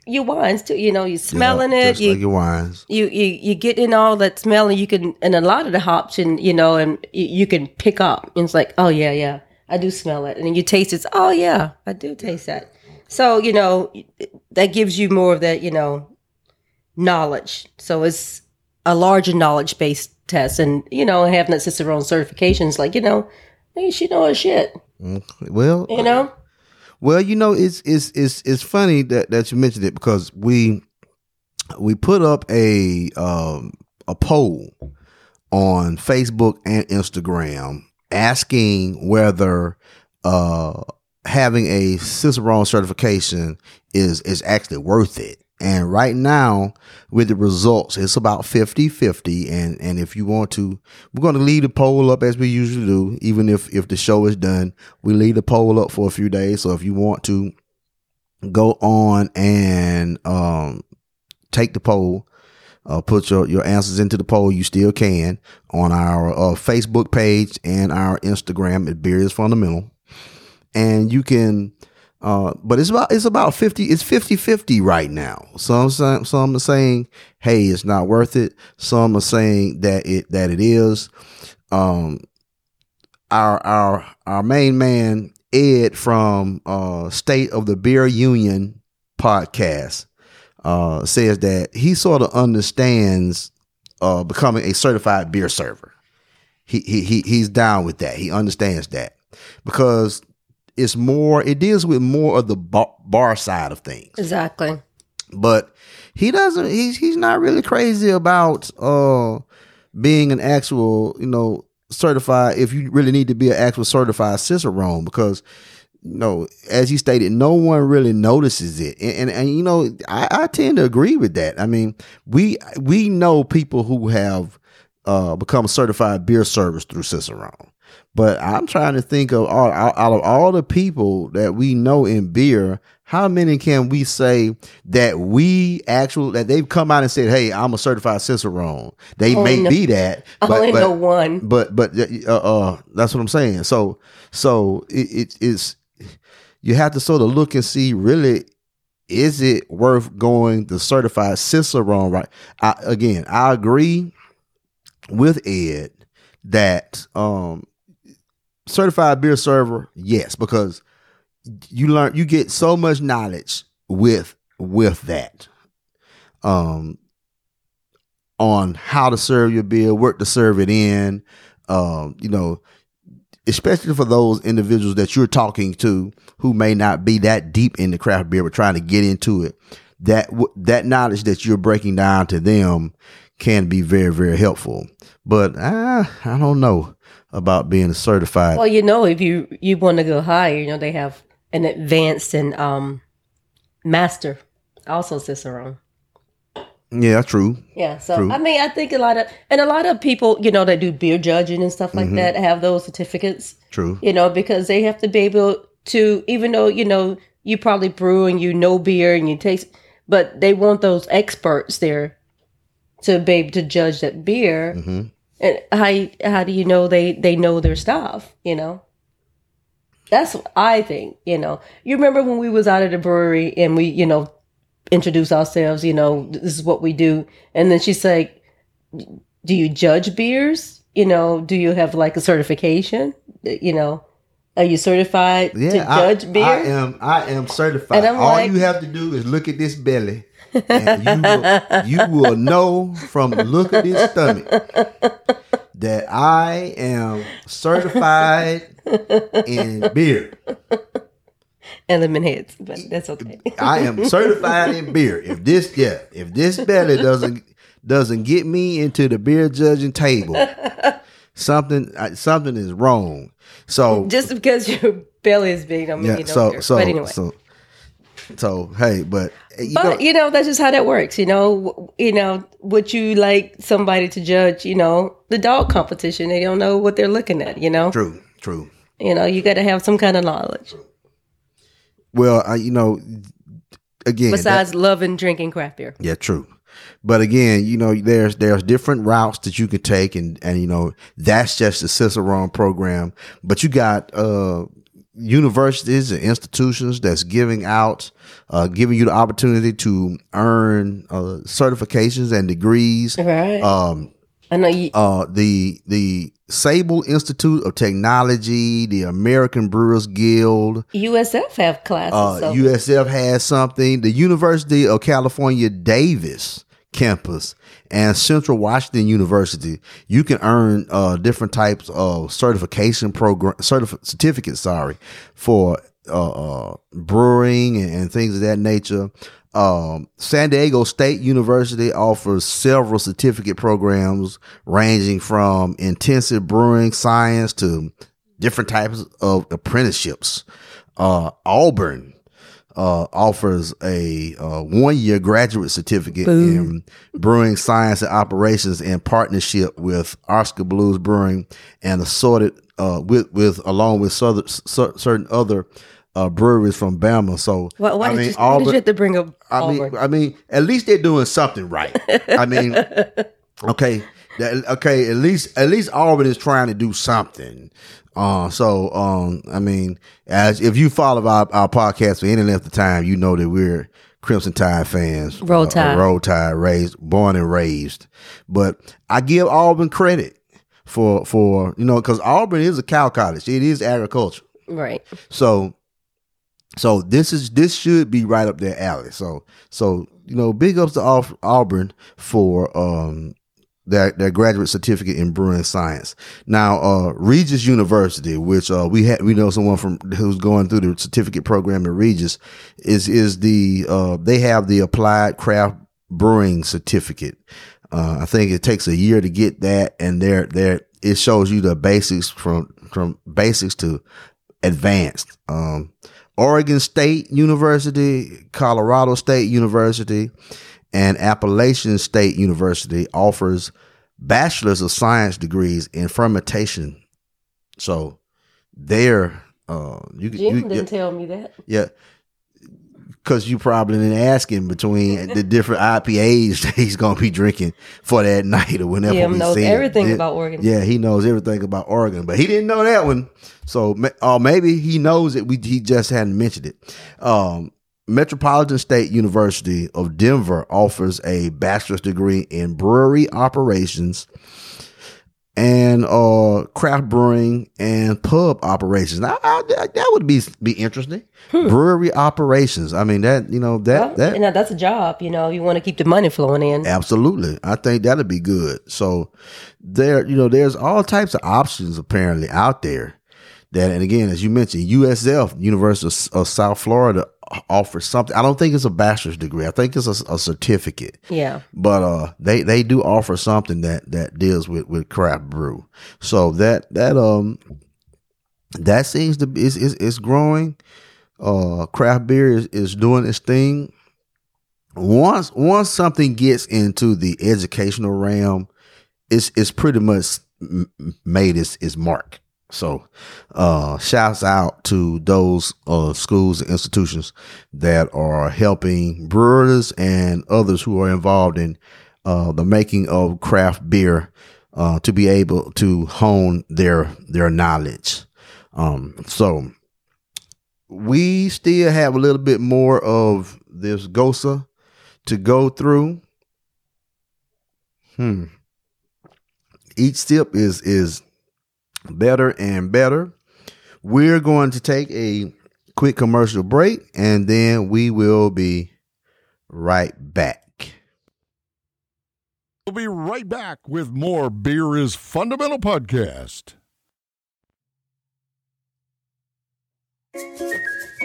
[SPEAKER 3] your wines too. You know, you're smelling
[SPEAKER 2] Yeah,
[SPEAKER 3] it. You
[SPEAKER 2] like your wines.
[SPEAKER 3] you you you get in all that smell and you can and a lot of the hops and you know and you, you can pick up and it's like oh yeah yeah I do smell it and then you taste it oh yeah I do taste that so you know that gives you more of that you know knowledge so it's a larger knowledge based test and you know having that Cicerone certifications like you know hey, she know her shit.
[SPEAKER 2] Well,
[SPEAKER 3] you know?
[SPEAKER 2] Well, you know, it's it's it's it's funny that, that you mentioned it because we we put up a um a poll on Facebook and Instagram asking whether uh having a Cicerone certification is is actually worth it. And right now, with the results, it's about 50-50. And and if you want to, we're gonna leave the poll up as we usually do, even if if the show is done. We leave the poll up for a few days. So if you want to go on and um take the poll, uh, put your, your answers into the poll. You still can on our uh, Facebook page and our Instagram at Beer is Fundamental. And you can, uh, but it's about it's about fifty. It's 50-50 right now. Some some some are saying, "Hey, it's not worth it." Some are saying that it that it is. Um, our our our main man Ed from uh, State of the Beer Union podcast uh, says that he sort of understands uh, becoming a certified beer server. He, he he he's down with that. He understands that because it's more. It deals with more of the bar, bar side of things.
[SPEAKER 3] Exactly.
[SPEAKER 2] But he doesn't he's he's not really crazy about uh being an actual you know certified if you really need to be an actual certified cicerone because you know as you stated no one really notices it. And and, and you know I, I tend to agree with that. I mean we we know people who have uh become certified beer servers through cicerone but I'm trying to think of all out of all the people that we know in beer, how many can we say that we actually that they've come out and said, "Hey, I'm a certified cicerone." They
[SPEAKER 3] Only
[SPEAKER 2] may be that,
[SPEAKER 3] I
[SPEAKER 2] but,
[SPEAKER 3] only
[SPEAKER 2] but,
[SPEAKER 3] know one
[SPEAKER 2] but but uh, uh, that's what I'm saying. So so it, it is you have to sort of look and see really is it worth going the certified cicerone right? I, again, I agree with Ed that um certified beer server yes because you learn you get so much knowledge with with that. Um on how to serve your beer work to serve it in um you know especially for those individuals that you're talking to who may not be that deep into craft beer but trying to get into it that that knowledge that you're breaking down to them can be very very helpful. But uh, i don't know about being certified
[SPEAKER 3] Well, you know, if you you want to go higher, you know, they have an advanced and um master, also Cicerone.
[SPEAKER 2] yeah true
[SPEAKER 3] Yeah, so
[SPEAKER 2] True.
[SPEAKER 3] I mean, I think a lot of and a lot of people, you know, that do beer judging and stuff like
[SPEAKER 2] Mm-hmm.
[SPEAKER 3] that have those certificates.
[SPEAKER 2] true
[SPEAKER 3] You know, because they have to be able to, even though you know you probably brew and you know beer and you taste, but they want those experts there to be able to judge that beer.
[SPEAKER 2] hmm
[SPEAKER 3] And how how do you know they they know their stuff? You know. That's what I think. You know, you remember when we was out at the brewery and we, you know, introduce ourselves. You know, this is what we do, and then she's like, "Do you judge beers? You know, do you have like a certification? You know, are you certified to judge beer?"
[SPEAKER 2] I am. I am certified. All
[SPEAKER 3] like-
[SPEAKER 2] you have to do is look at this belly, and you will, you will know from the look of this stomach that I am certified in beer.
[SPEAKER 3] and lemon heads, but that's okay.
[SPEAKER 2] I am certified in beer. If this, yeah, if this belly doesn't doesn't get me into the beer judging table, something something is wrong. So
[SPEAKER 3] Just because your belly is big, don't mean
[SPEAKER 2] yeah,
[SPEAKER 3] you don't
[SPEAKER 2] so so
[SPEAKER 3] but anyway.
[SPEAKER 2] so so hey, but you
[SPEAKER 3] but
[SPEAKER 2] know,
[SPEAKER 3] you know that's just how that works. You know, you know, would you like somebody to judge? You know, the dog competition. They don't know what they're looking at. You know,
[SPEAKER 2] true, true.
[SPEAKER 3] you know, you got to have some kind of knowledge
[SPEAKER 2] Well, I, you know, again, that-
[SPEAKER 3] besides loving drinking craft beer.
[SPEAKER 2] Yeah, true. But again, you know, there's there's different routes that you can take, and and you know that's just the Cicerone program. But you got uh, universities and institutions that's giving out, uh, giving you the opportunity to earn uh, certifications and degrees.
[SPEAKER 3] Right.
[SPEAKER 2] Um,
[SPEAKER 3] I know you.
[SPEAKER 2] uh, the the Siebel Institute of Technology, the American Brewers Guild,
[SPEAKER 3] USF have classes.
[SPEAKER 2] uh,
[SPEAKER 3] so
[SPEAKER 2] USF has something. The University of California Davis campus and Central Washington University, you can earn uh, different types of certification program, certif- certificates. Sorry, for uh, uh, brewing and, and things of that nature. Um, San Diego State University offers several certificate programs ranging from intensive brewing science to different types of apprenticeships. Uh, Auburn uh, offers a uh, one year graduate certificate in brewing science and operations in partnership with Oskar Blues Brewing and assorted uh, with with along with certain certain other uh, breweries from Bama. So
[SPEAKER 3] why, why,
[SPEAKER 2] I
[SPEAKER 3] did,
[SPEAKER 2] mean,
[SPEAKER 3] you, why did you have to bring up
[SPEAKER 2] I
[SPEAKER 3] Auburn?
[SPEAKER 2] mean, I mean, at least they're doing something right. I mean, (laughs) okay, that, okay, at least at least Auburn is trying to do something. Uh, so um, I mean, as if you follow our, our podcast for any length of time, you know that we're Crimson Tide fans.
[SPEAKER 3] Roll
[SPEAKER 2] Uh,
[SPEAKER 3] Tide.
[SPEAKER 2] Roll Tide, raised, born and raised. But I give Auburn credit for for you know because Auburn is a cow college. It is agriculture.
[SPEAKER 3] right.
[SPEAKER 2] So so this is this should be right up their alley. So so you know, big ups to Au- Auburn for um their their graduate certificate in brewing science. Now, uh Regis University, which uh we had we know someone from who's going through the certificate program at Regis, is is the uh they have the applied craft brewing certificate. Uh I think it takes a year to get that and there there it shows you the basics from from basics to advanced. Um, Oregon State University, Colorado State University, and Appalachian State University offers bachelor's of science degrees in fermentation. So there, uh, you you,
[SPEAKER 3] didn't tell me that.
[SPEAKER 2] yeah. Cause you probably didn't ask him between the different IPAs (laughs) that he's gonna be drinking for that night or whenever we
[SPEAKER 3] knows
[SPEAKER 2] him.
[SPEAKER 3] everything
[SPEAKER 2] Yeah.
[SPEAKER 3] about Oregon.
[SPEAKER 2] Yeah, he knows everything about Oregon, but he didn't know that one. So, or maybe he knows it. We he just hadn't mentioned it. Um, Metropolitan State University of Denver offers a bachelor's degree in brewery operations and uh craft brewing and pub operations. Now, I, that that would be be interesting. Brewery operations. I mean that you know that
[SPEAKER 3] Hmm. Well,
[SPEAKER 2] that
[SPEAKER 3] you know, that's a job. You know, you want to keep the money flowing in.
[SPEAKER 2] Absolutely. I think that'd be good. So there, you know, there's all types of options apparently out there that, and again, as you mentioned, USF, University of, of South Florida offers something. I don't think it's a bachelor's degree. I think it's a, a certificate,
[SPEAKER 3] Yeah.
[SPEAKER 2] but, uh, they, they do offer something that, that deals with, with craft brew. So that, that, um, that seems to be, is, is, growing. Uh, craft beer is, is doing its thing once once something gets into the educational realm, it's it's pretty much made its its mark. So, uh, shouts out to those uh, schools and institutions that are helping brewers and others who are involved in uh, the making of craft beer uh, to be able to hone their their knowledge. Um, so we still have a little bit more of this Gose to go through. Hmm. Each sip is is better and better. We're going to take a quick commercial break and then we will be right back.
[SPEAKER 1] We'll be right back with more Beer is Fundamental podcast.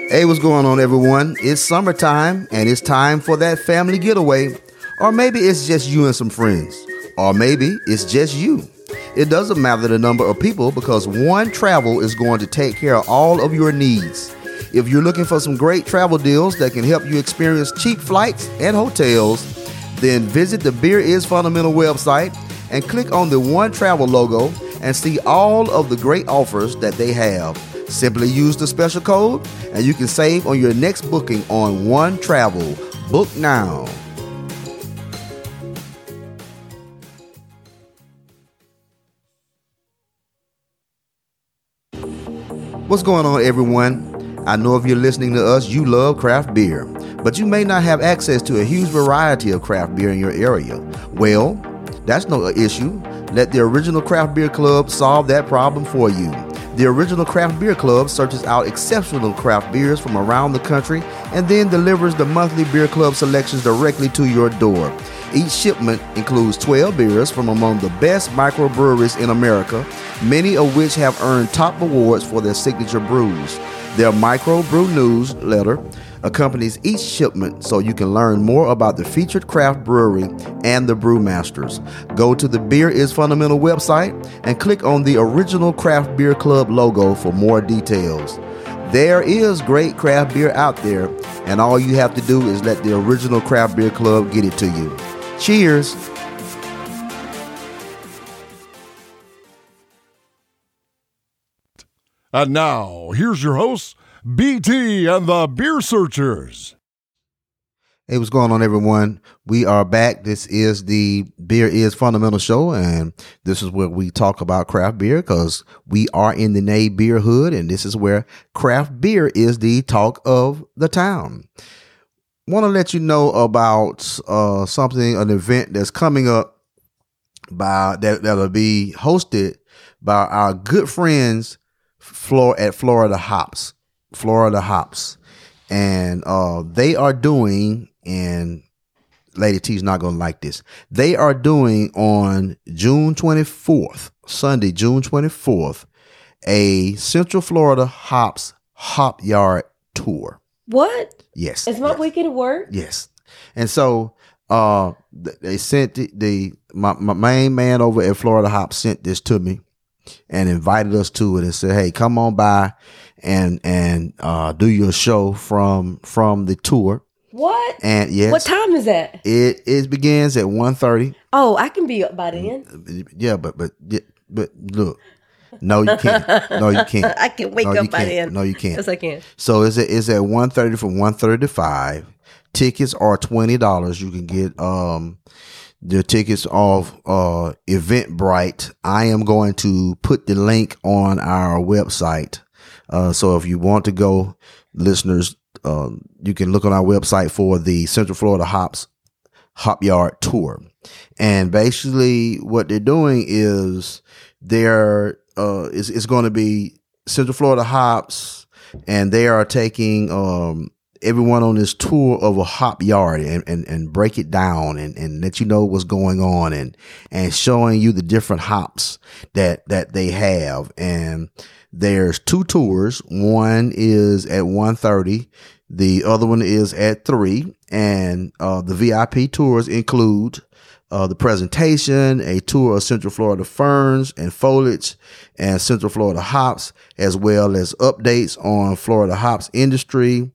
[SPEAKER 2] Hey, what's going on, everyone? It's summertime and it's time for that family getaway. Or maybe it's just you and some friends. Or maybe it's just you. It doesn't matter the number of people because one travel is going to take care of all of your needs. If you're looking for some great travel deals that can help you experience cheap flights and hotels, then visit the Beer is Fundamental website and click on the One Travel logo and see all of the great offers that they have. Simply use the special code and you can save on your next booking on One Travel. Book now. What's going on, everyone? I know if you're listening to us, you love craft beer, but you may not have access to a huge variety of craft beer in your area. Well, that's no issue. Let the Original Craft Beer Club solve that problem for you. The Original Craft Beer Club searches out exceptional craft beers from around the country and then delivers the monthly beer club selections directly to your door. Each shipment includes 12 beers from among the best microbreweries in America, many of which have earned top awards for their signature brews. Their microbrew newsletter accompanies each shipment so you can learn more about the featured craft brewery and the brewmasters. Go to the Beer is Fundamental website and click on the original Craft Beer Club logo for more details. There is great craft beer out there, and all you have to do is let the original Craft Beer Club get it to you. Cheers!
[SPEAKER 1] And now, here's your hosts, BT and the Beer Searchers.
[SPEAKER 2] Hey, what's going on, everyone? We are back. This is the Beer is Fundamental Show, and this is where we talk about craft beer because we are in the Nay Beer Hood, and this is where craft beer is the talk of the town. Want to let you know about uh, something, an event that's coming up by that that'll be hosted by our good friends Flor at Florida Hops, Florida Hops, and uh, they are doing and Lady T's not gonna like this. They are doing on June 24th, Sunday, June 24th, a Central Florida Hops Hop Yard tour.
[SPEAKER 3] What?
[SPEAKER 2] Yes.
[SPEAKER 3] Is my
[SPEAKER 2] yes.
[SPEAKER 3] weekend at work?
[SPEAKER 2] Yes. And so uh they sent the, the my, my main man over at Florida Hop sent this to me and invited us to it and said, Hey, come on by and and uh do your show from from the tour.
[SPEAKER 3] What?
[SPEAKER 2] And yes,
[SPEAKER 3] What time is that?
[SPEAKER 2] it it begins at 1.30.
[SPEAKER 3] Oh, I can be up by then.
[SPEAKER 2] Yeah, but but but look. No, you can't. No, you can't. (laughs)
[SPEAKER 3] I can wake
[SPEAKER 2] No,
[SPEAKER 3] up by then.
[SPEAKER 2] No, you can't.
[SPEAKER 3] Yes, I can.
[SPEAKER 2] So is at, it's at 1.30 from 1.30 to 5. Tickets are $20. You can get um the tickets off uh Eventbrite. I am going to put the link on our website. Uh so if you want to go, listeners, um you can look on our website for the Central Florida Hops Hop Yard tour. And basically what they're doing is they're uh it's, it's going to be Central Florida hops and they are taking um everyone on this tour of a hop yard and, and, and break it down and, and let you know what's going on and and showing you the different hops that that they have. And there's two tours. One is at 1.30 the other one is at 3 and uh, the vip tours include uh, the presentation, a tour of Central Florida ferns and foliage and Central Florida hops, as well as updates on Florida hops industry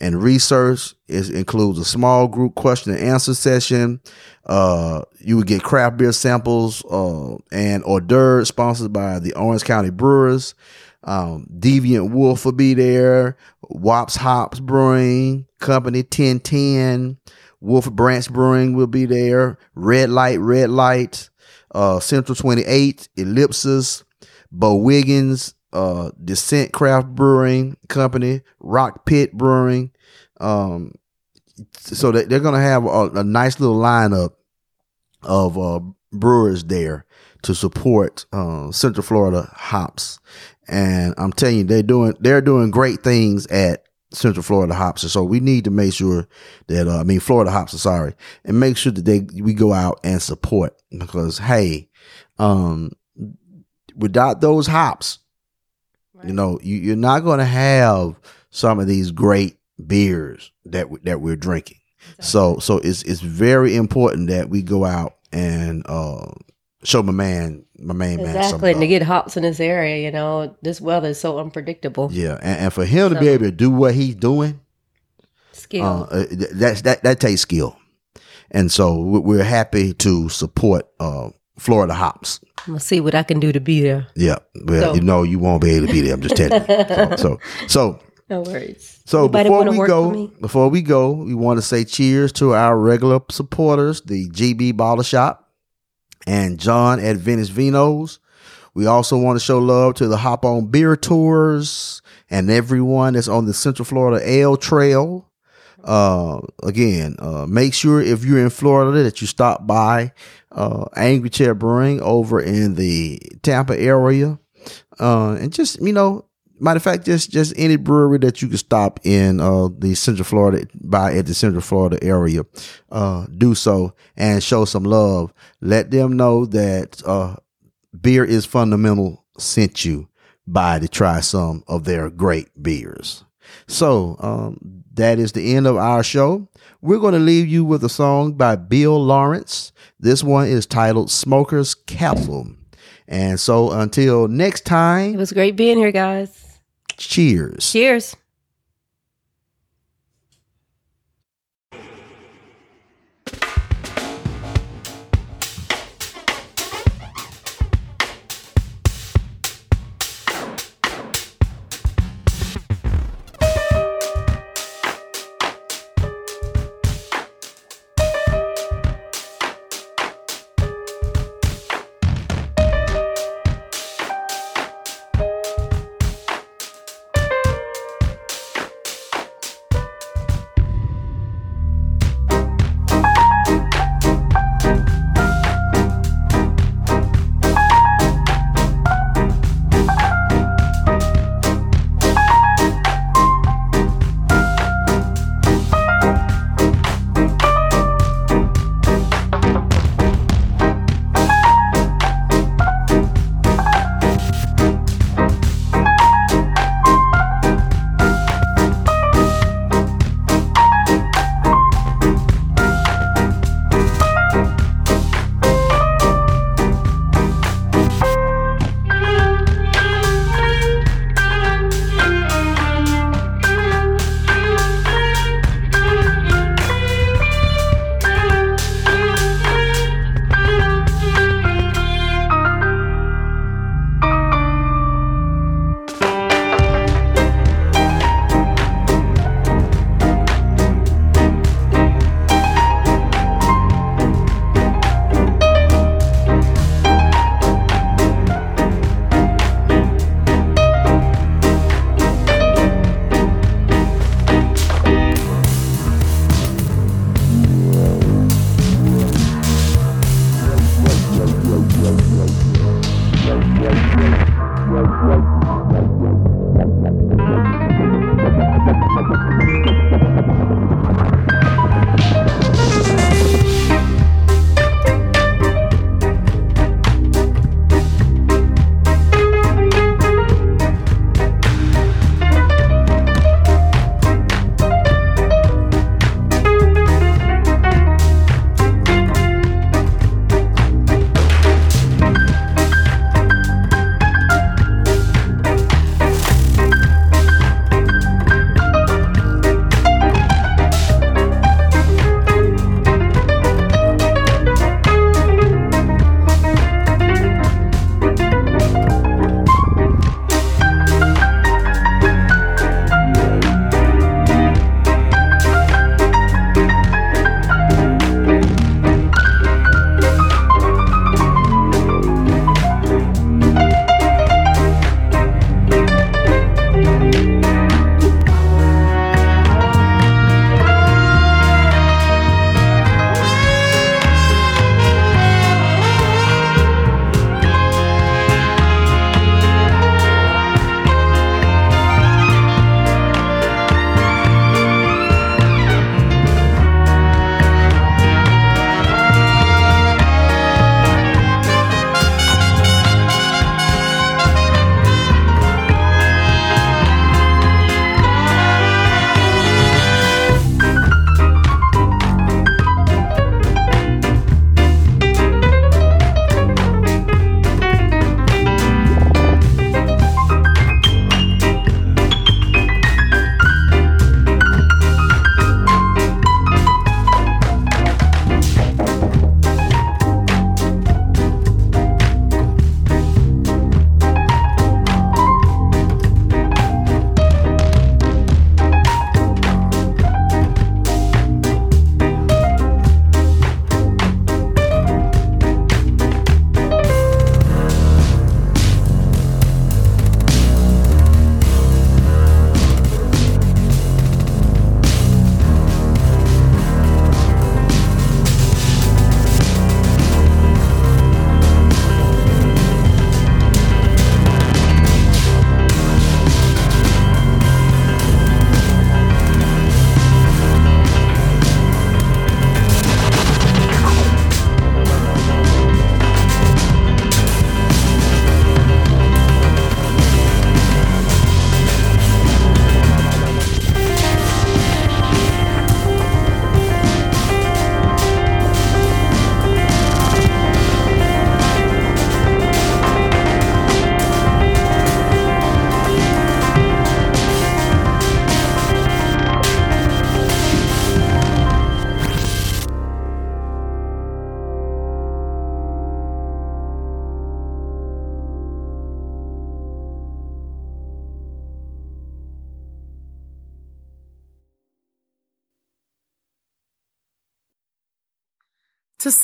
[SPEAKER 2] and research. It includes a small group question and answer session. Uh, you would get craft beer samples uh, and hors d'oeuvres sponsored by the Orange County Brewers. Um, Deviant Wolfe will be there. Wop's Hops Brewing Company 1010. Wolf Branch Brewing will be there. Red Light, Red Light, uh, Central 28, Ellipsis, Bowigens, uh, Descent Craft Brewing Company, Rock Pit Brewing. Um, so they, they're going to have a, a nice little lineup of uh, brewers there to support uh, Central Florida hops. And I'm telling you, they're doing they're doing great things at Central Florida hops. So we need to make sure that uh, I mean Florida hops. Sorry, and make sure that they we go out and support because hey, um, without those hops, you know, you, you're not going to have some of these great beers that we- that we're drinking. So so it's it's very important that we go out and uh, show my man my main man
[SPEAKER 3] Exactly. And to get hops in this area, you know, this weather is so unpredictable.
[SPEAKER 2] Yeah, and, and for him to be able to do what he's doing,
[SPEAKER 3] Skill.
[SPEAKER 2] uh, uh, that's that that takes skill, and so we- we're happy to support uh, Florida hops.
[SPEAKER 3] I'm gonna see what I can do to be there.
[SPEAKER 2] Yeah, well,
[SPEAKER 3] So-
[SPEAKER 2] you know you won't be able to be there. I'm just telling you. So (laughs) so so,
[SPEAKER 3] No worries.
[SPEAKER 2] so
[SPEAKER 3] Anybody
[SPEAKER 2] before we go, before we go, we want to say cheers to our regular supporters, the GB Bottle Shop and John at Venice Vinos. We also want to show love to the Hop On Beer Tours and everyone that's on the Central Florida Ale Trail. Uh, again, uh, make sure if you're in Florida that you stop by uh, Angry Chair Brewing over in the Tampa area, uh, and just you know, matter of fact, just just any brewery that you can stop in uh, the Central Florida by at the Central Florida area, uh, do so and show some love. Let them know that uh, beer is fundamental sent you by to try some of their great beers. So um, that is the end of our show. We're going to leave you with a song by Bill Lawrence. This one is titled Smoker's Castle. And so until next time.
[SPEAKER 3] It was great being here, guys.
[SPEAKER 2] Cheers.
[SPEAKER 3] Cheers.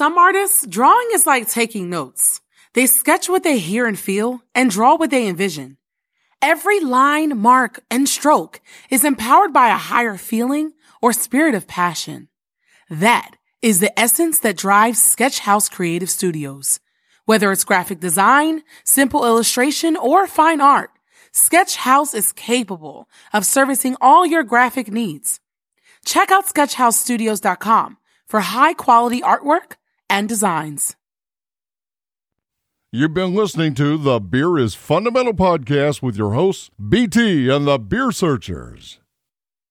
[SPEAKER 8] Some artists, drawing is like taking notes. They sketch what they hear and feel and draw what they envision. Every line, mark, and stroke is empowered by a higher feeling or spirit of passion. That is the essence that drives Sketchhouse Creative Studios. Whether it's graphic design, simple illustration, or fine art, Sketchhouse is capable of servicing all your graphic needs. Check out sketchhousestudios.com for high quality artwork and designs.
[SPEAKER 1] You've been listening to the Beer is Fundamental podcast with your hosts, BT and the Beer Searchers.